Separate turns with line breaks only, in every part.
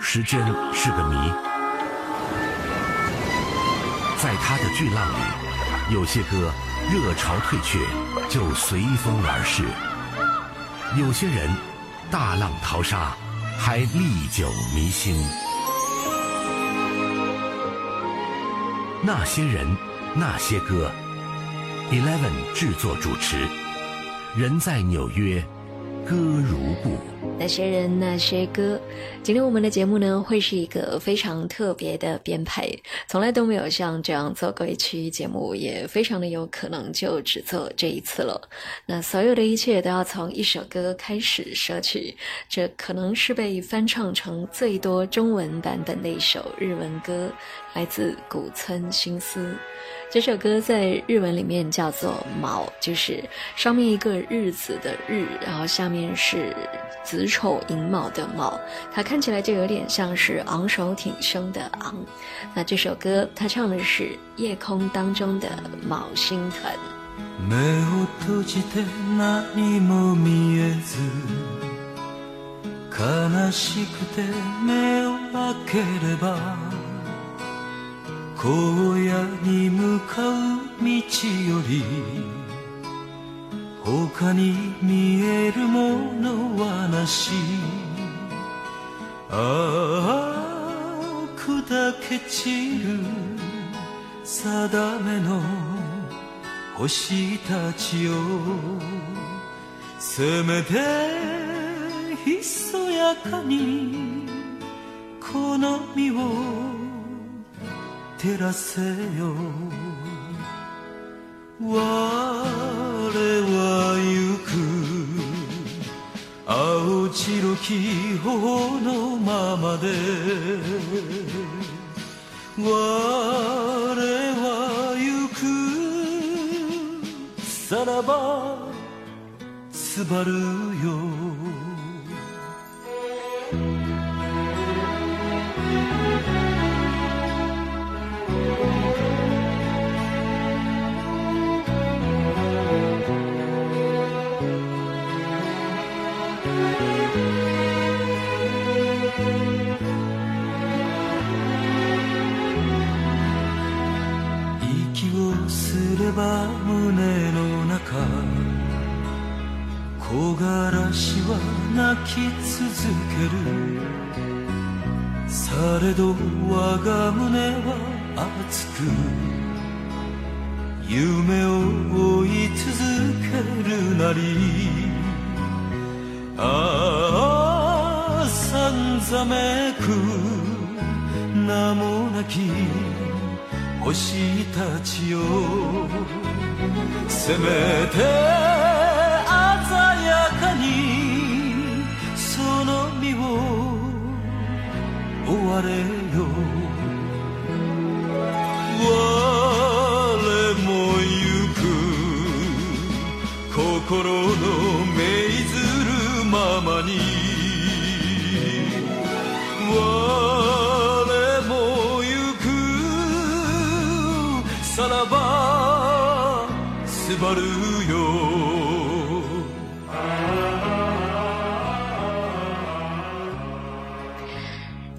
时间是个谜，在他的巨浪里，有些歌热潮退却就随风而逝，有些人大浪淘沙还历久弥新。那些人，那些歌，Eleven 制作主持，人在纽约，歌如故。
那些人，那些歌。今天我们的节目呢，会是一个非常特别的编排，从来都没有像这样做过一期节目，也非常的有可能就只做这一次了。那所有的一切都要从一首歌开始说起，这可能是被翻唱成最多中文版本的一首日文歌，来自古村新司。这首歌在日文里面叫做“卯”，就是上面一个日子的“日”，然后下面是子丑寅卯的“卯”，它看起来就有点像是昂首挺胸的“昂”。那这首歌它唱的是夜空当中的卯星团。
荒野に向かう道より他に見えるものはなし。ああ砕け散る定めの星たちよ。せめてひそやかにこの身を照らせよ。我は行く。青白き頬のままで。我は行く。さらばすばるよ。泣き続ける。されど我が胸は熱く夢を追い続けるなり。ああさんざめく名もなき星たちよせめてわれよ。我も行く心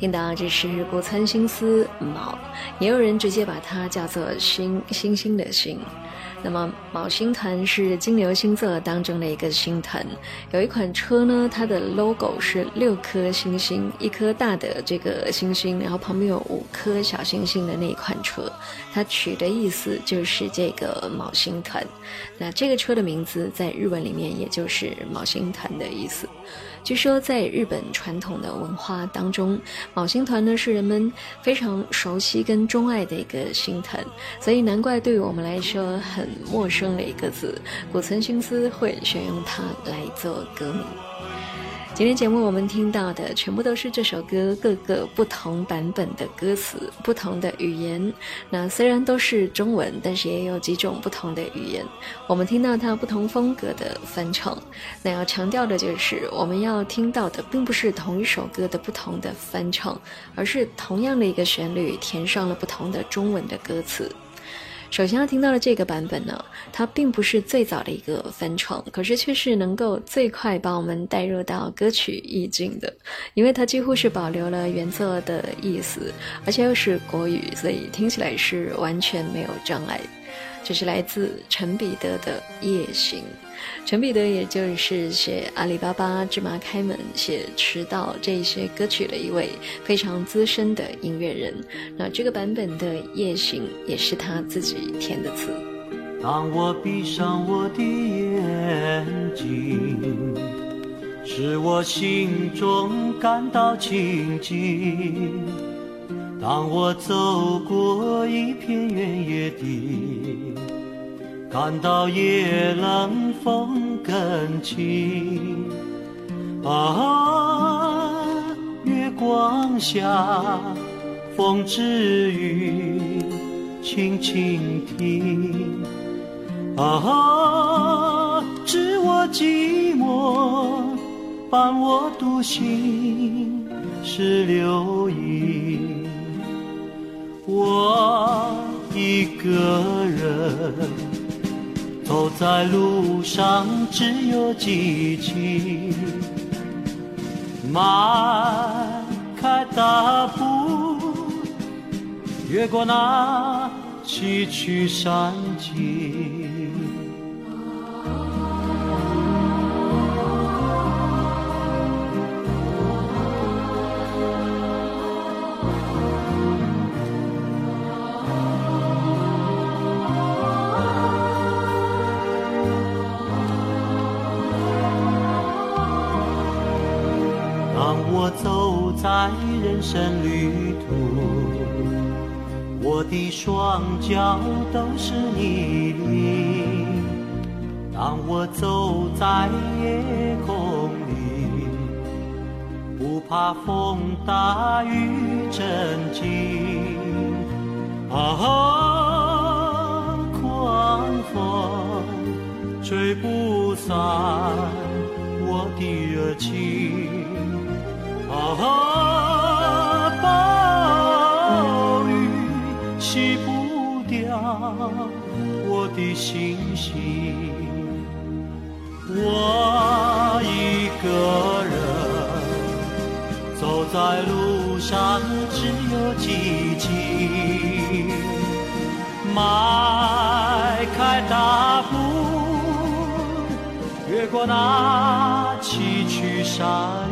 听到这是古村新司毛，也有人直接把它叫做星星星的星。那么卯星团是金牛星座当中的一个星团，有一款车呢，它的 logo 是六颗星星，一颗大的这个星星，然后旁边有五颗小星星的那一款车，它取的意思就是这个卯星团。那这个车的名字在日文里面也就是卯星团的意思。据说，在日本传统的文化当中，卯星团呢是人们非常熟悉跟钟爱的一个星团，所以难怪对于我们来说很陌生的一个字，古村新司会选用它来做歌名。今天节目我们听到的全部都是这首歌各个不同版本的歌词，不同的语言。那虽然都是中文，但是也有几种不同的语言。我们听到它不同风格的翻唱。那要强调的就是，我们要听到的并不是同一首歌的不同的翻唱，而是同样的一个旋律填上了不同的中文的歌词。首先要听到的这个版本呢，它并不是最早的一个翻唱，可是却是能够最快把我们带入到歌曲意境的，因为它几乎是保留了原作的意思，而且又是国语，所以听起来是完全没有障碍。这是来自陈彼得的《夜行》。陈彼得也就是写《阿里巴巴》《芝麻开门》写《迟到》这些歌曲的一位非常资深的音乐人。那这个版本的《夜行》也是他自己填的词。
当我闭上我的眼睛，使我心中感到清静。当我走过一片原野地，感到夜冷风更轻。啊，月光下，风之雨，轻轻听。啊，知我寂寞，伴我独行，是流萤。我一个人走在路上，只有寂静，迈开大步，越过那崎岖山径。人生旅途，我的双脚都是泥泞。当我走在夜空里，不怕风大雨震惊。星星，我一个人走在路上，只有寂静，迈开大步，越过那崎岖山。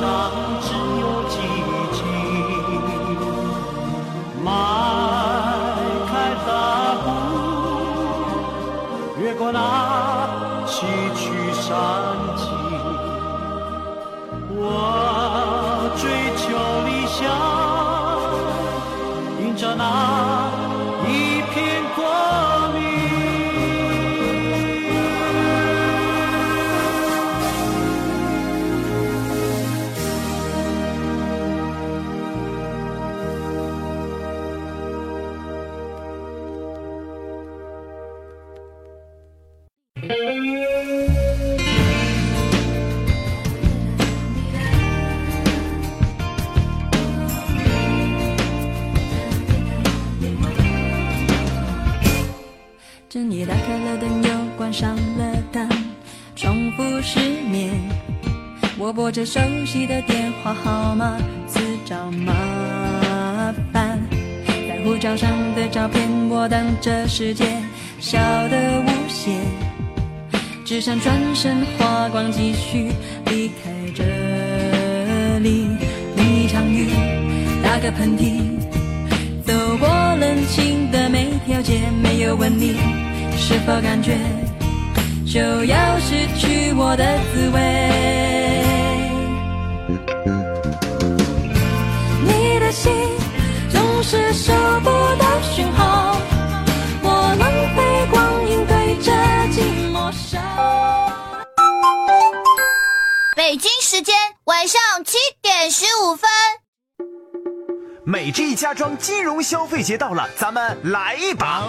上只有寂静迈开大步越过那崎岖山。
拨着熟悉的电话号码，自找麻烦。在护照上的照片，我当这世界小得无限，只想转身花光，积蓄离开这里。淋一场雨，打个喷嚏。走过冷清的每条街，没有问你是否感觉就要失去我的滋味。
晚上七点十五分。
美之翼家装金融消费节到了，咱们来一把！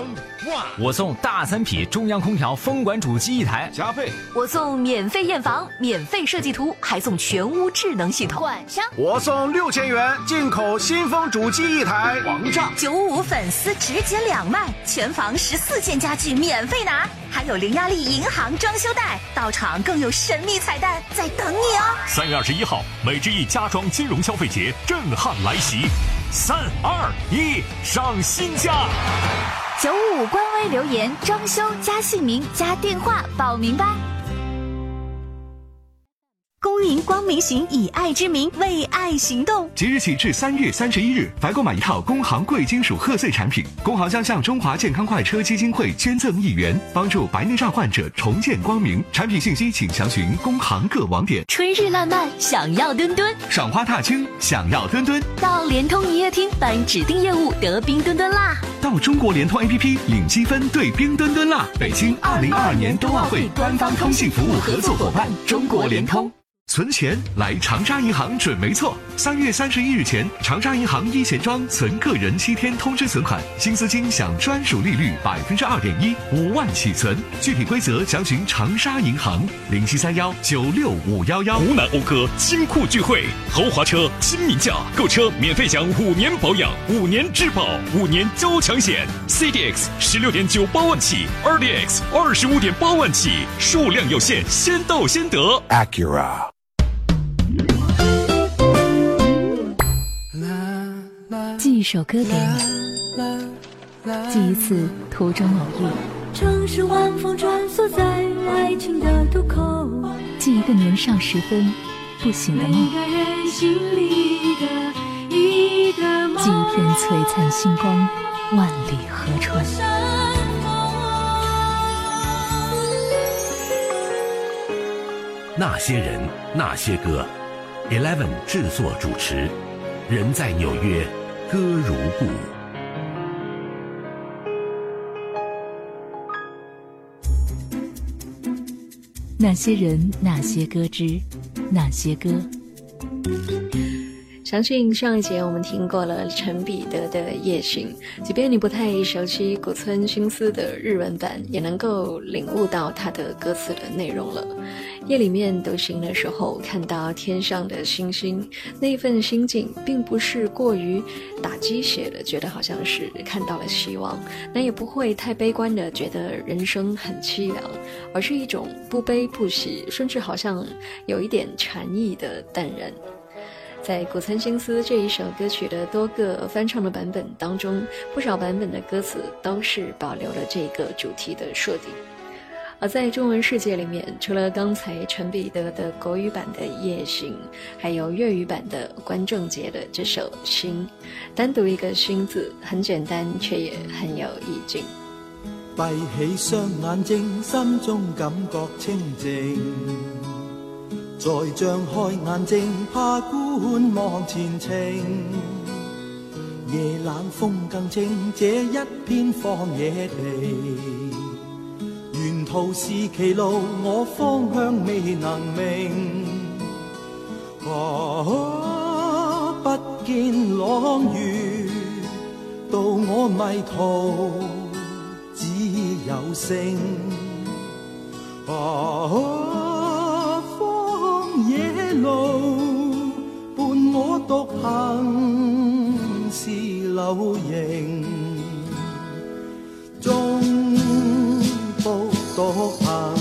我送大三匹中央空调风管主机一台，
加费！
我送免费验房、免费设计图，还送全屋智能系统。
晚上
我送六千元进口新风主机一台，王炸！
九五五粉丝直接两万，全房十四件家具免费拿，还有零压力银行装修贷，到场更有神秘彩蛋在等你哦！
三月二十一号，美之翼家装金融消费节震撼来袭，三二一，上新家！
九五五官微留言装修加姓名加电话报名吧。
恭迎光明行以爱之名为爱行动。
即日起至三月三十一日，凡购买一套工行贵金属贺岁产品，工行将向中华健康快车基金会捐赠一元，帮助白内障患者重见光明。产品信息请详询工行各网点。
春日烂漫，想要墩墩；
赏花踏青，想要墩墩。
到联通营业厅办指定业务得冰墩墩啦！
到中国联通 APP 领积分兑冰墩墩啦！北京二零二二年冬奥会官方通信服务合作伙伴中国联通。存钱来长沙银行准没错。三月三十一日前，长沙银行一钱庄存个人七天通知存款，新资金享专属利率百分之二点一，五万起存。具体规则详询长沙银行零七三幺九六五幺幺。
湖南讴歌金库聚会，豪华车亲民价，购车免费享五年保养、五年质保、五年交强险。CDX 十六点九八万起，RDX 二十五点八万起，数量有限，先到先得。
Acura。
一首歌给你，记一次途中偶遇，
城市晚风穿梭在爱情的渡口，
寄一个年少时分不醒的梦，
每个人心里的一个梦，
寄一片璀璨星光，万里河川。
那些人，那些歌，Eleven 制作主持，人在纽约，歌如故。
那些人，那些歌之那些歌。
相信上一节我们听过了陈彼得的《夜行》，即便你不太熟悉古村新司的日文版，也能够领悟到他的歌词的内容了。夜里面独行的时候，看到天上的星星，那份心境并不是过于打鸡血的，觉得好像是看到了希望，那也不会太悲观的觉得人生很凄凉，而是一种不悲不喜，甚至好像有一点禅意的淡然。在古村新司这一首歌曲的多个翻唱的版本当中，不少版本的歌词都是保留了这个主题的设定。而在中文世界里面，除了刚才陈彼得的国语版的《夜行》，还有粤语版的关正杰的这首《心》，单独一个“心”字，很简单，却也很有意境。
闭起双眼睛，心中感觉清静。再張開眼睛，怕觀望前程。夜冷風更清，這一片荒野地。途是歧路，我方向未能明。啊，不見朗月，到我迷途，只有星。啊。野路伴我獨行是流螢，独行，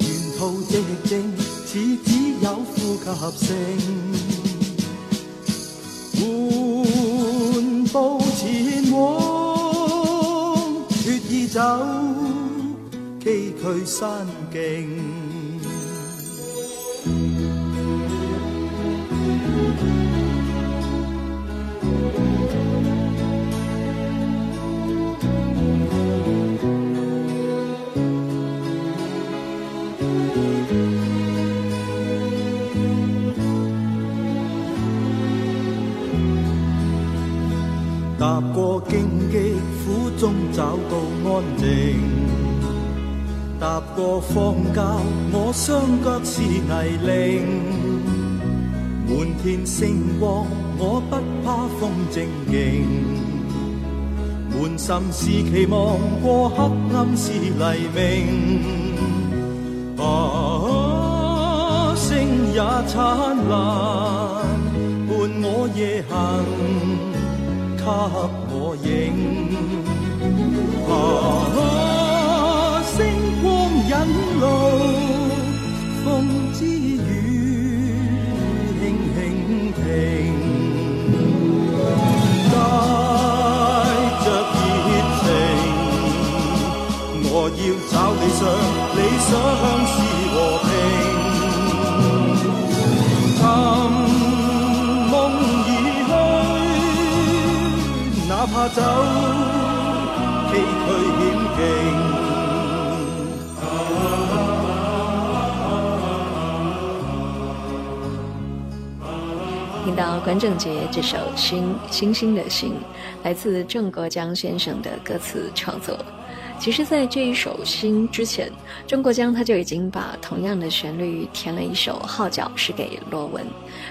沿途寂静，似只有呼吸声。缓步前往，決意走崎岖山径。荆棘苦中找到安静。踏过荒郊，我双脚是泥泞。满天星光，我不怕风正劲。满心是期望，过黑暗是黎明。啊，星也灿烂，伴我夜行，给我影。啊，星光引路，风之雨轻轻停。带着热情，我要找理想，理想走崎岖险境。
听到关正杰这首《星星星的星》，来自郑国江先生的歌词创作。其实，在这一首《新》之前，郑国江他就已经把同样的旋律填了一首《号角》，是给罗文。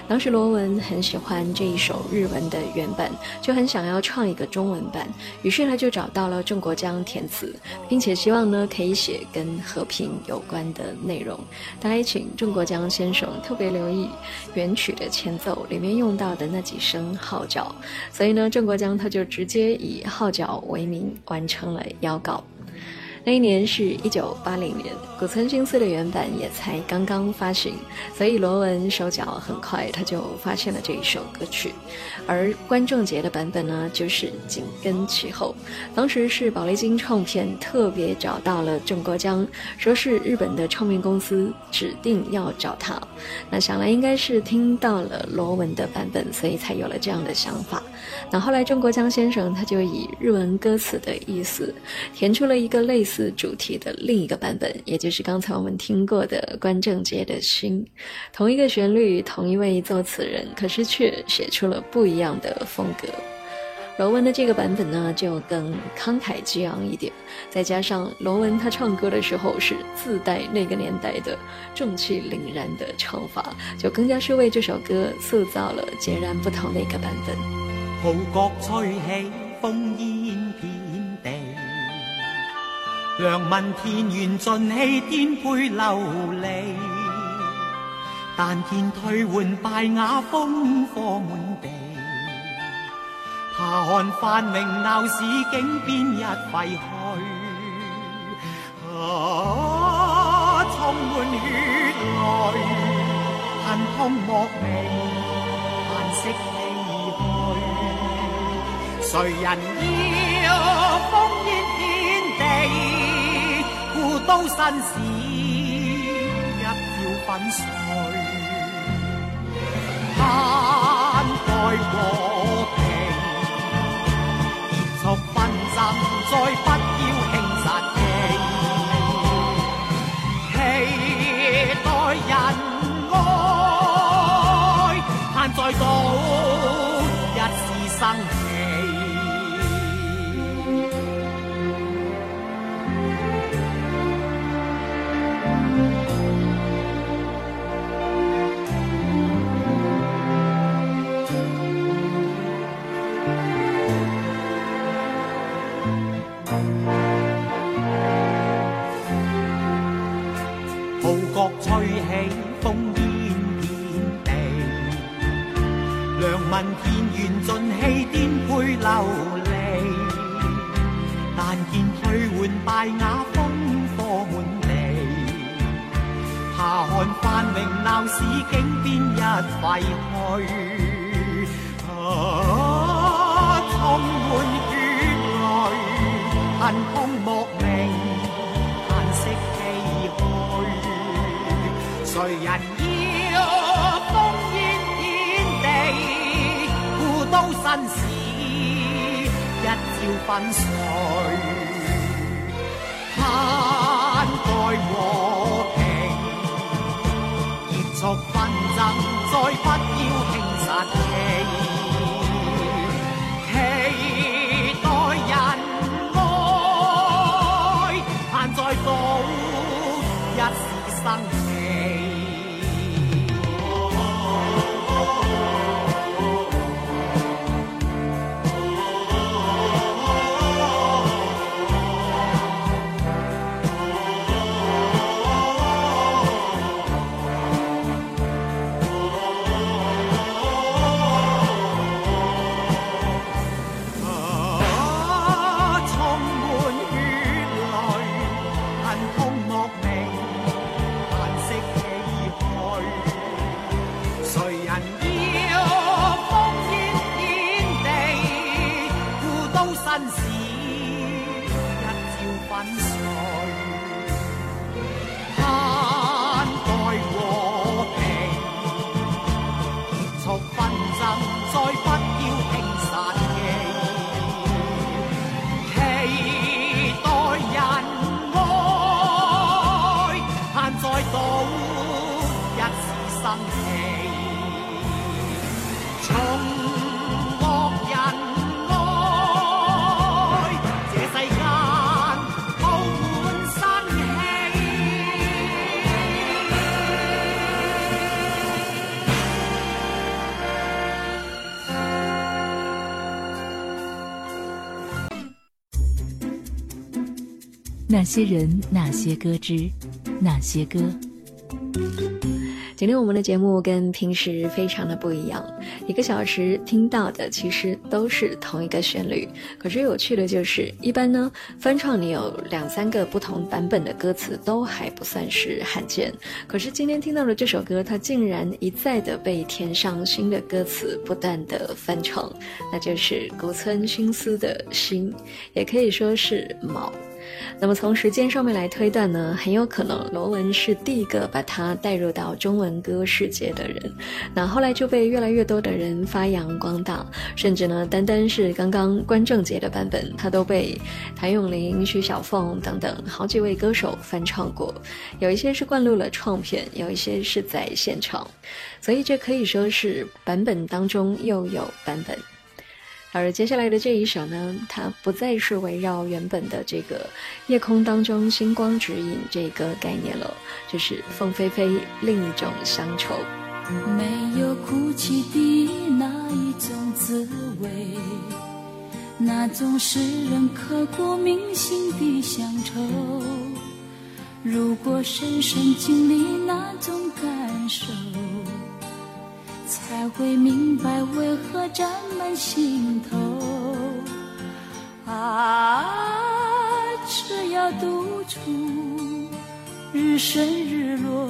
当时罗文很喜欢这一首日文的原版，就很想要创一个中文版，于是他就找到了郑国江填词，并且希望呢可以写跟和平有关的内容。大家请郑国江先生特别留意原曲的前奏里面用到的那几声号角，所以呢，郑国江他就直接以号角为名完成了邀稿。那一年是一九八零年，古村新司的原版也才刚刚发行，所以罗文手脚很快，他就发现了这一首歌曲。而关正杰的版本呢，就是紧跟其后。当时是宝丽金唱片特别找到了郑国江，说是日本的唱片公司指定要找他。那想来应该是听到了罗文的版本，所以才有了这样的想法。那后来郑国江先生他就以日文歌词的意思，填出了一个类似主题的另一个版本，也就是刚才我们听过的关正杰的心。同一个旋律，同一位作词人，可是却写出了不一样的风格。罗文的这个版本呢，就更慷慨激昂一点，再加上罗文他唱歌的时候是自带那个年代的正气凛然的唱法，就更加是为这首歌塑造了截然不同的一个版本。
號角吹起，烽煙遍地，良民田園盡棄，顛沛流离。但见退換敗瓦，烽火满地。怕看繁榮鬧市景，邊一废墟？啊，充满血泪，恨痛莫名，叹息唏噓。谁人要烽烟遍，故都新事一朝粉碎，盼待和平，結束紛爭，再缘尽弃颠沛流离，但见退换败瓦烽火满地，怕看繁荣闹市竟变一废墟。啊，充满血泪，恨空莫名，叹息唏嘘，谁人？故都新事一朝粉碎，
那些人，那些歌之那些歌。
今天我们的节目跟平时非常的不一样，一个小时听到的其实都是同一个旋律，可是有趣的就是，一般呢翻唱你有两三个不同版本的歌词都还不算是罕见，可是今天听到的这首歌，它竟然一再的被填上新的歌词，不断的翻唱，那就是古村新司的心，也可以说是毛。那么从时间上面来推断呢，很有可能罗文是第一个把它带入到中文歌世界的人。那后来就被越来越多的人发扬光大，甚至呢，单单是刚刚关正杰的版本，他都被谭咏麟、徐小凤等等好几位歌手翻唱过。有一些是灌录了唱片，有一些是在现场，所以这可以说是版本当中又有版本。而接下来的这一首呢，它不再是围绕原本的这个夜空当中星光指引这个概念了，就是凤飞飞另一种乡愁。
没有哭泣的那一种滋味，那种使人刻骨铭心的乡愁。如果深深经历那种感受，才会明白为何沾满心头。啊，只要独处，日升日落，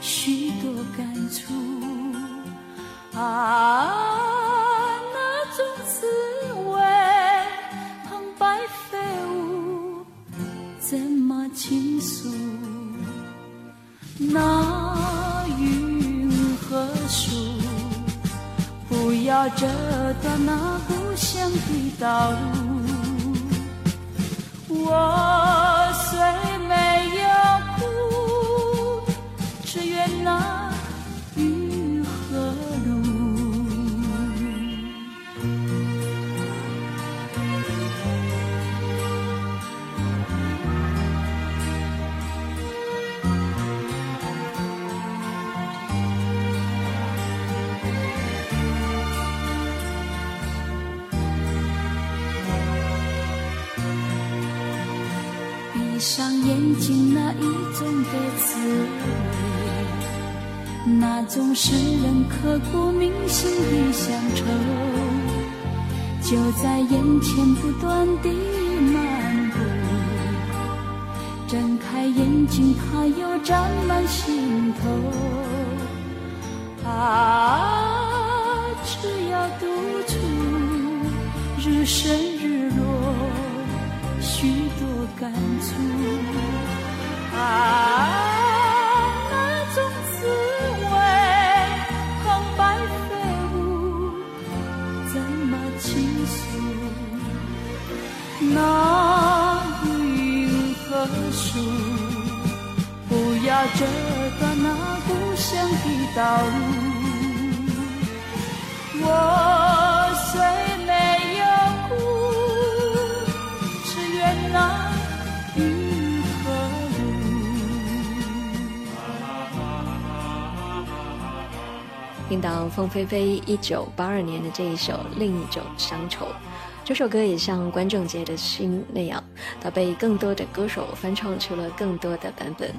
许多感触。啊，那种滋味，旁白飞舞，怎么倾诉？那雨树，不要折断那故乡的道路。我虽没有哭，只愿那闭上眼睛，那一种的滋味，那种使人刻骨铭心的乡愁，就在眼前不断地漫步。睁开眼睛，它又占满心头。啊，只要独处，日升。感触啊，那种滋味，旁白飞舞，怎么倾诉？那云和树，不要折断那故乡的道路。我虽
听到凤飞飞一九八二年的这一首《另一种乡愁》，这首歌也像观众节的心那样，它被更多的歌手翻唱出了更多的版本，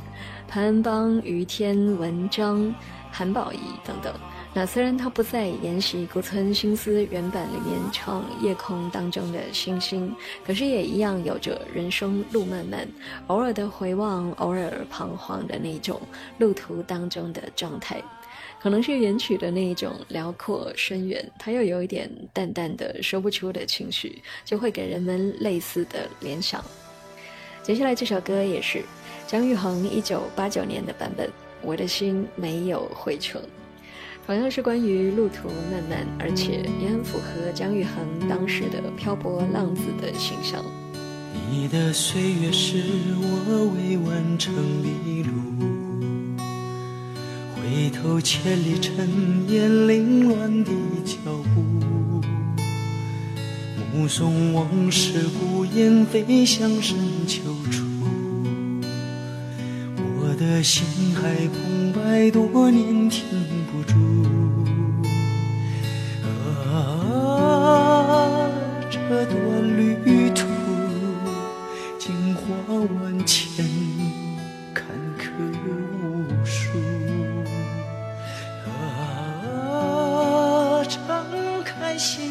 潘安邦、于天、文章、韩宝仪等等。那虽然他不再沿袭古村新司原版里面唱夜空当中的星星，可是也一样有着人生路漫漫，偶尔的回望，偶尔彷徨的那种路途当中的状态，可能是原曲的那一种辽阔深远，它又有一点淡淡的说不出的情绪，就会给人们类似的联想。接下来这首歌也是姜育恒一九八九年的版本，《我的心没有回程》。同样是关于路途漫漫，而且也很符合姜育恒当时的漂泊浪子的形象。
你的岁月是我未完成的路，回头千里尘烟凌乱的脚步，目送往事孤雁飞向深秋处，我的心还澎湃多年停不住。啊这段旅途，惊花万千，开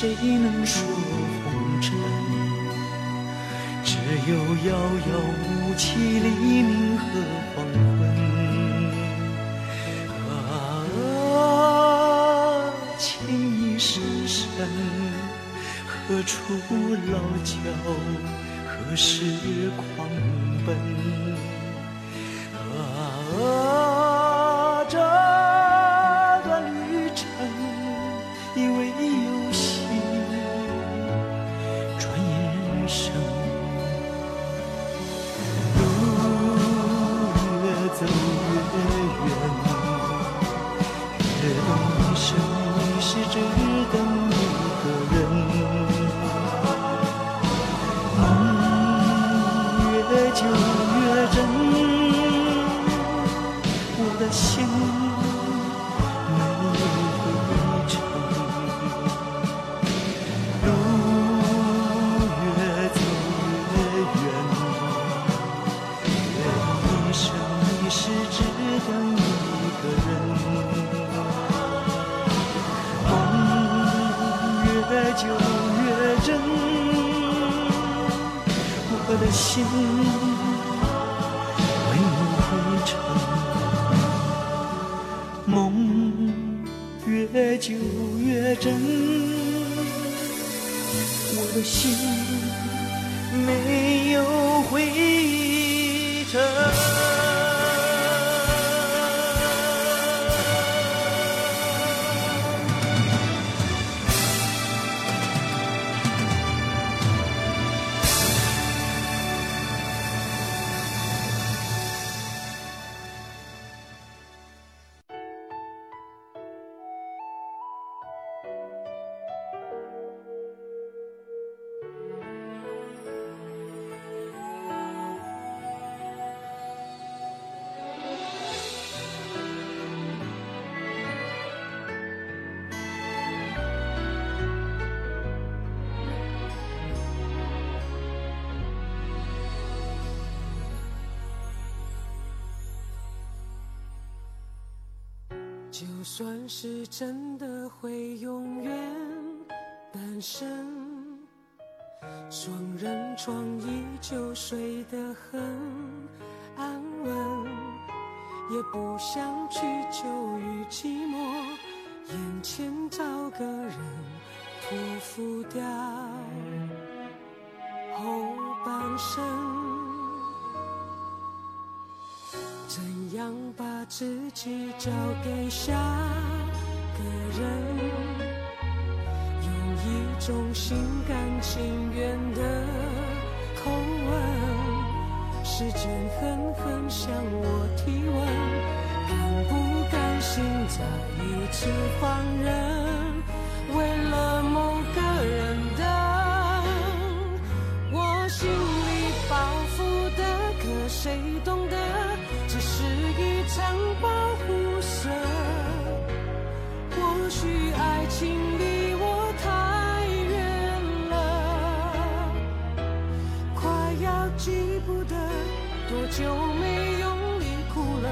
谁能说红尘，只有遥遥无期黎明和黄昏。啊，情意深深，何处落脚？何时狂奔？程。
就算是真的会永远单身，双人床依旧睡得很安稳，也不想去久于寂寞，眼前找个人托付掉后半生。样把自己交给下个人？用一种心甘情愿的口吻，时间狠狠向我提问，甘不甘心再一次放任？为了某个人等，我心里包袱的，可谁懂？一场保护色。或许爱情离我太远了，快要记不得多久没用力哭了。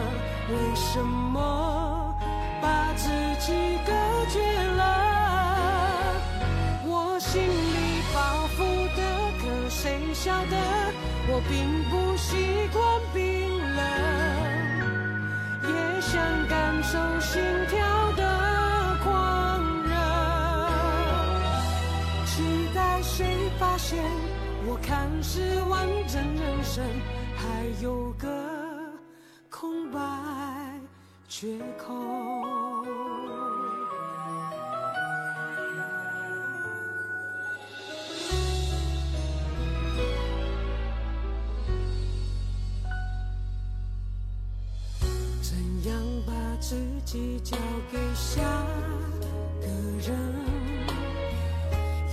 为什么把自己隔绝了？我心里包袱的，可谁晓得？我并不习惯冰冷。也想感受心跳的狂热，期待谁发现我看似完整人生，还有个空白缺口。给下个人？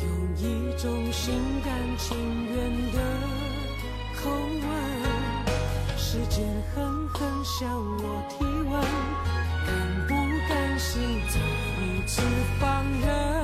用一种心甘情愿的口吻，时间狠狠向我提问，敢不甘心再一次放任？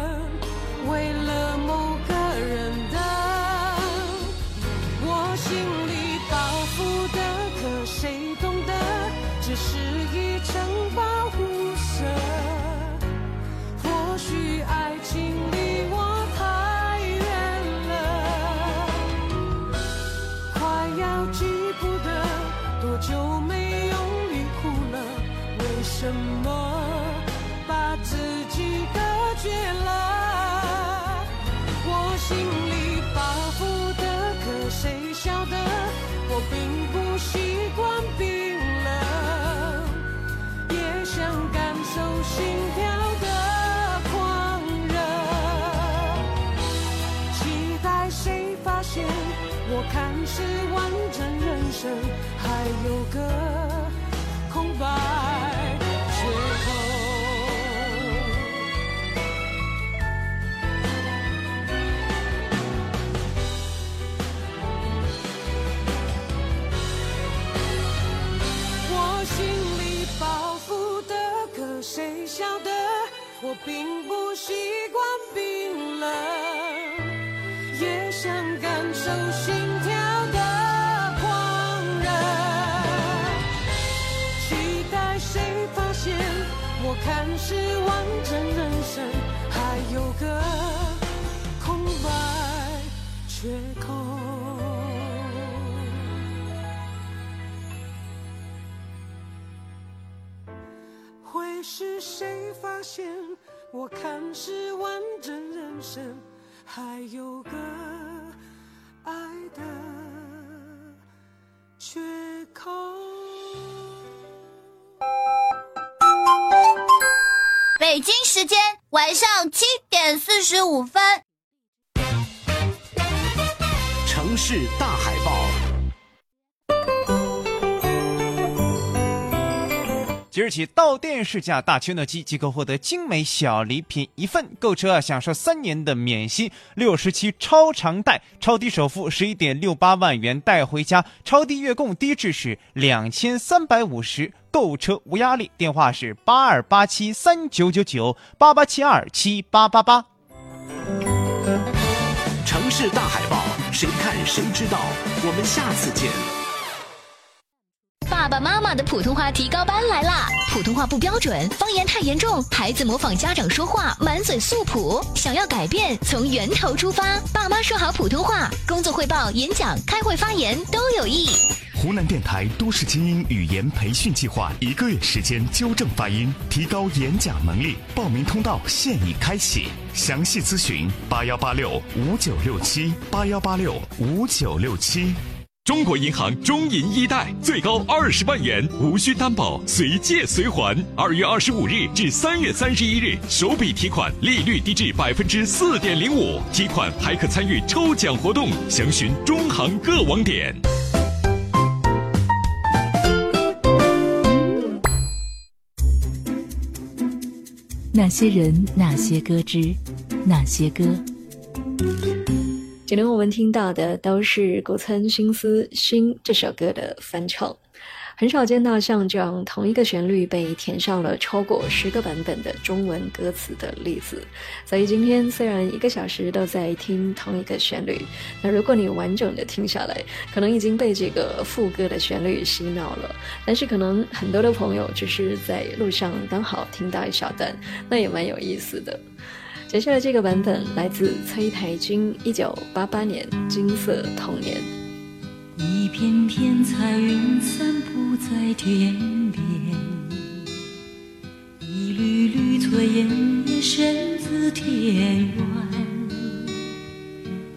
是完整人生，还有个空白缺口。我心里包袱的，可谁晓得？我并不习惯冰冷，也想感受心看似完整人生，还有个空白缺口。会是谁发现我看是完整人生，还有个爱的缺口？
北京时间晚上七点四十五分。
城市大海报。
即日起到店试驾大秋诺基即可获得精美小礼品一份，购车啊享受三年的免息，六十七超长贷，超低首付十一点六八万元带回家，超低月供低至是两千三百五十，购车无压力。电话是八二八七三九九九八八七二七八八八。
城市大海报，谁看谁知道。我们下次见。
爸爸妈妈的普通话提高班来啦！普通话不标准，方言太严重，孩子模仿家长说话，满嘴素普。想要改变，从源头出发，爸妈说好普通话，工作汇报、演讲、开会发言都有益。
湖南电台都市精英语言培训计划一个月时间纠正发音，提高演讲能力。报名通道现已开启，详细咨询八幺八六五九六七八幺八六五九六七。
中国银行中银一贷最高二十万元，无需担保，随借随还。二月二十五日至三月三十一日，首笔提款利率低至百分之四点零五，提款还可参与抽奖活动，详询中行各网点。
那些人，那些歌之，那些歌。
今天我们听到的都是古村新思新》这首歌的翻唱。很少见到像这样同一个旋律被填上了超过十个版本的中文歌词的例子，所以今天虽然一个小时都在听同一个旋律，那如果你完整的听下来，可能已经被这个副歌的旋律洗脑了。但是可能很多的朋友只是在路上刚好听到一小段，那也蛮有意思的。接下来这个版本来自崔台君，一九八八年《金色童年》。
一片片彩云散在天边，一缕缕炊烟也深自田园，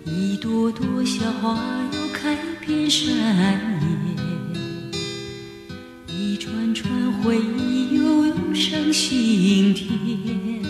一朵朵小花又开遍山野，一串串回忆又涌上心田。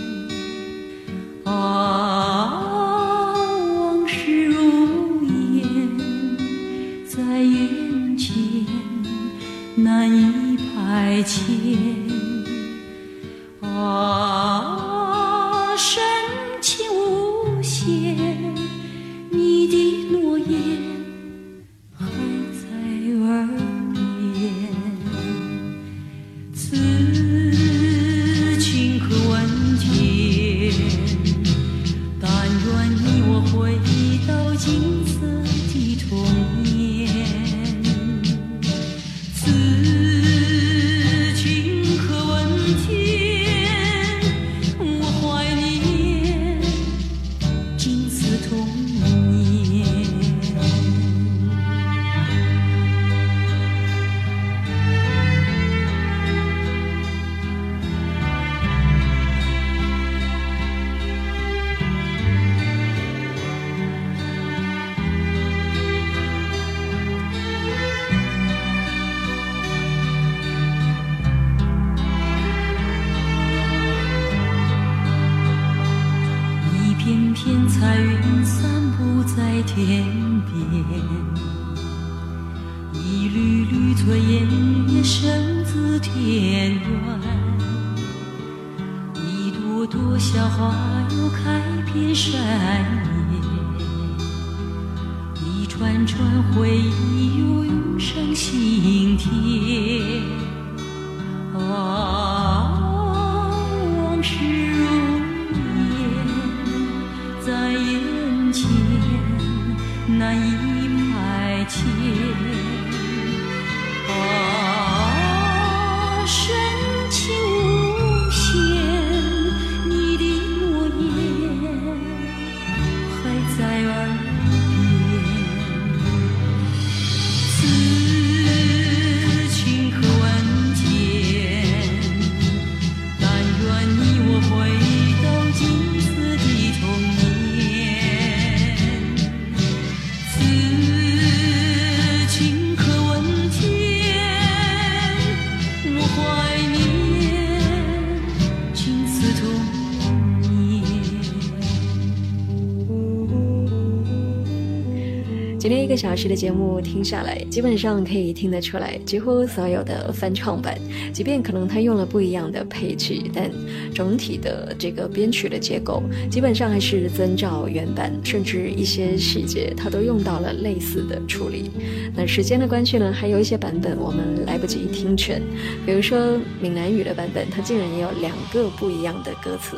个小时的节目听下来，基本上可以听得出来，几乎所有的翻唱版，即便可能他用了不一样的配器，但整体的这个编曲的结构基本上还是遵照原版，甚至一些细节他都用到了类似的处理。那时间的关系呢，还有一些版本我们来不及听全，比如说闽南语的版本，它竟然也有两个不一样的歌词。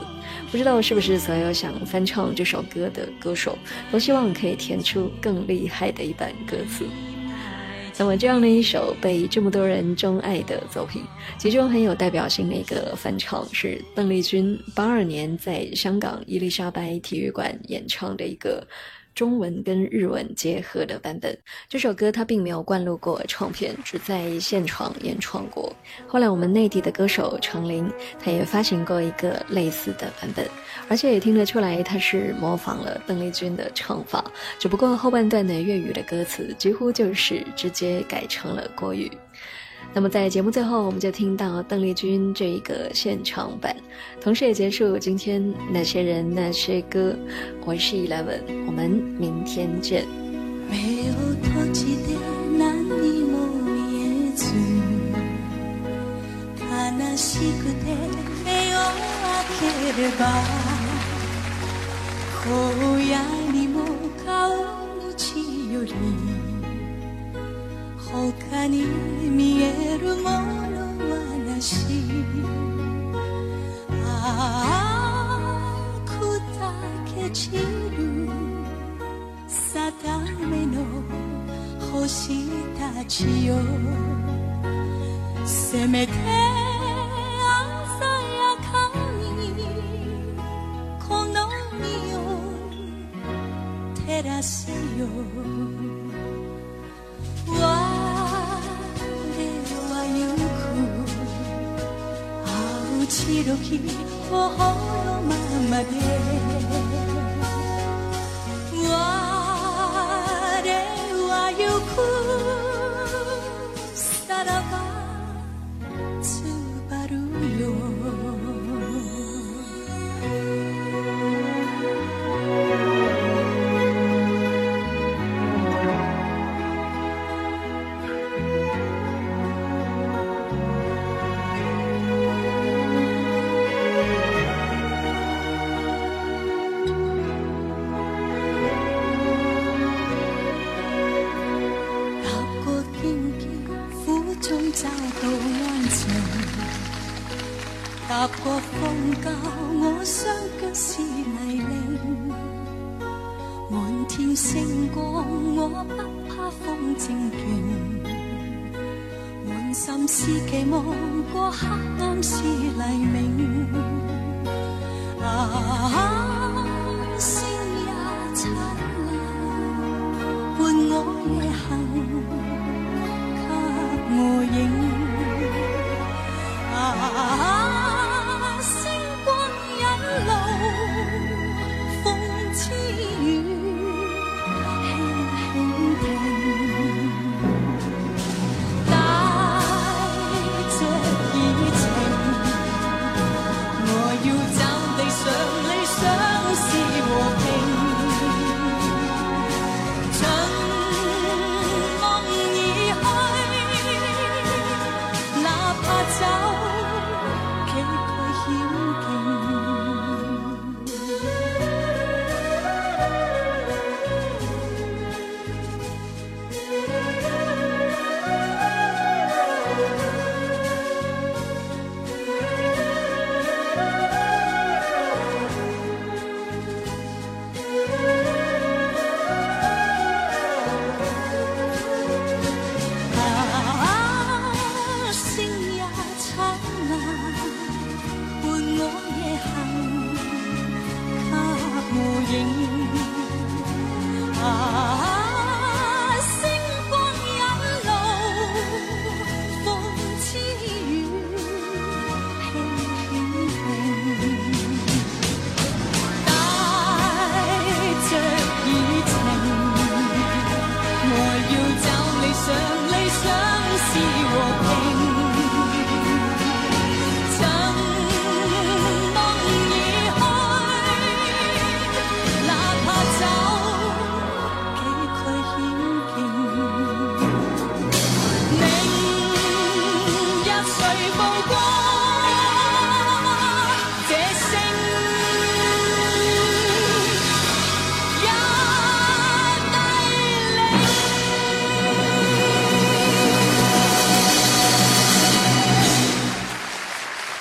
不知道是不是所有想翻唱这首歌的歌手都希望可以填出更厉害的一版歌词？那么这样的一首被这么多人钟爱的作品，其中很有代表性的一个翻唱是邓丽君八二年在香港伊丽莎白体育馆演唱的一个。中文跟日文结合的版本，这首歌它并没有灌录过唱片，只在现场演唱过。后来我们内地的歌手程琳，他也发行过一个类似的版本，而且也听得出来他是模仿了邓丽君的唱法，只不过后半段的粤语的歌词几乎就是直接改成了国语。那么在节目最后，我们就听到邓丽君这一个现场版，同时也结束今天那些人那些歌。我是 Eleven，我们明天见。
他に見えるものはなし。ああ砕け散る定めの星たちよ。せめて鮮やかにこの身を照らせよ。白き頬のままで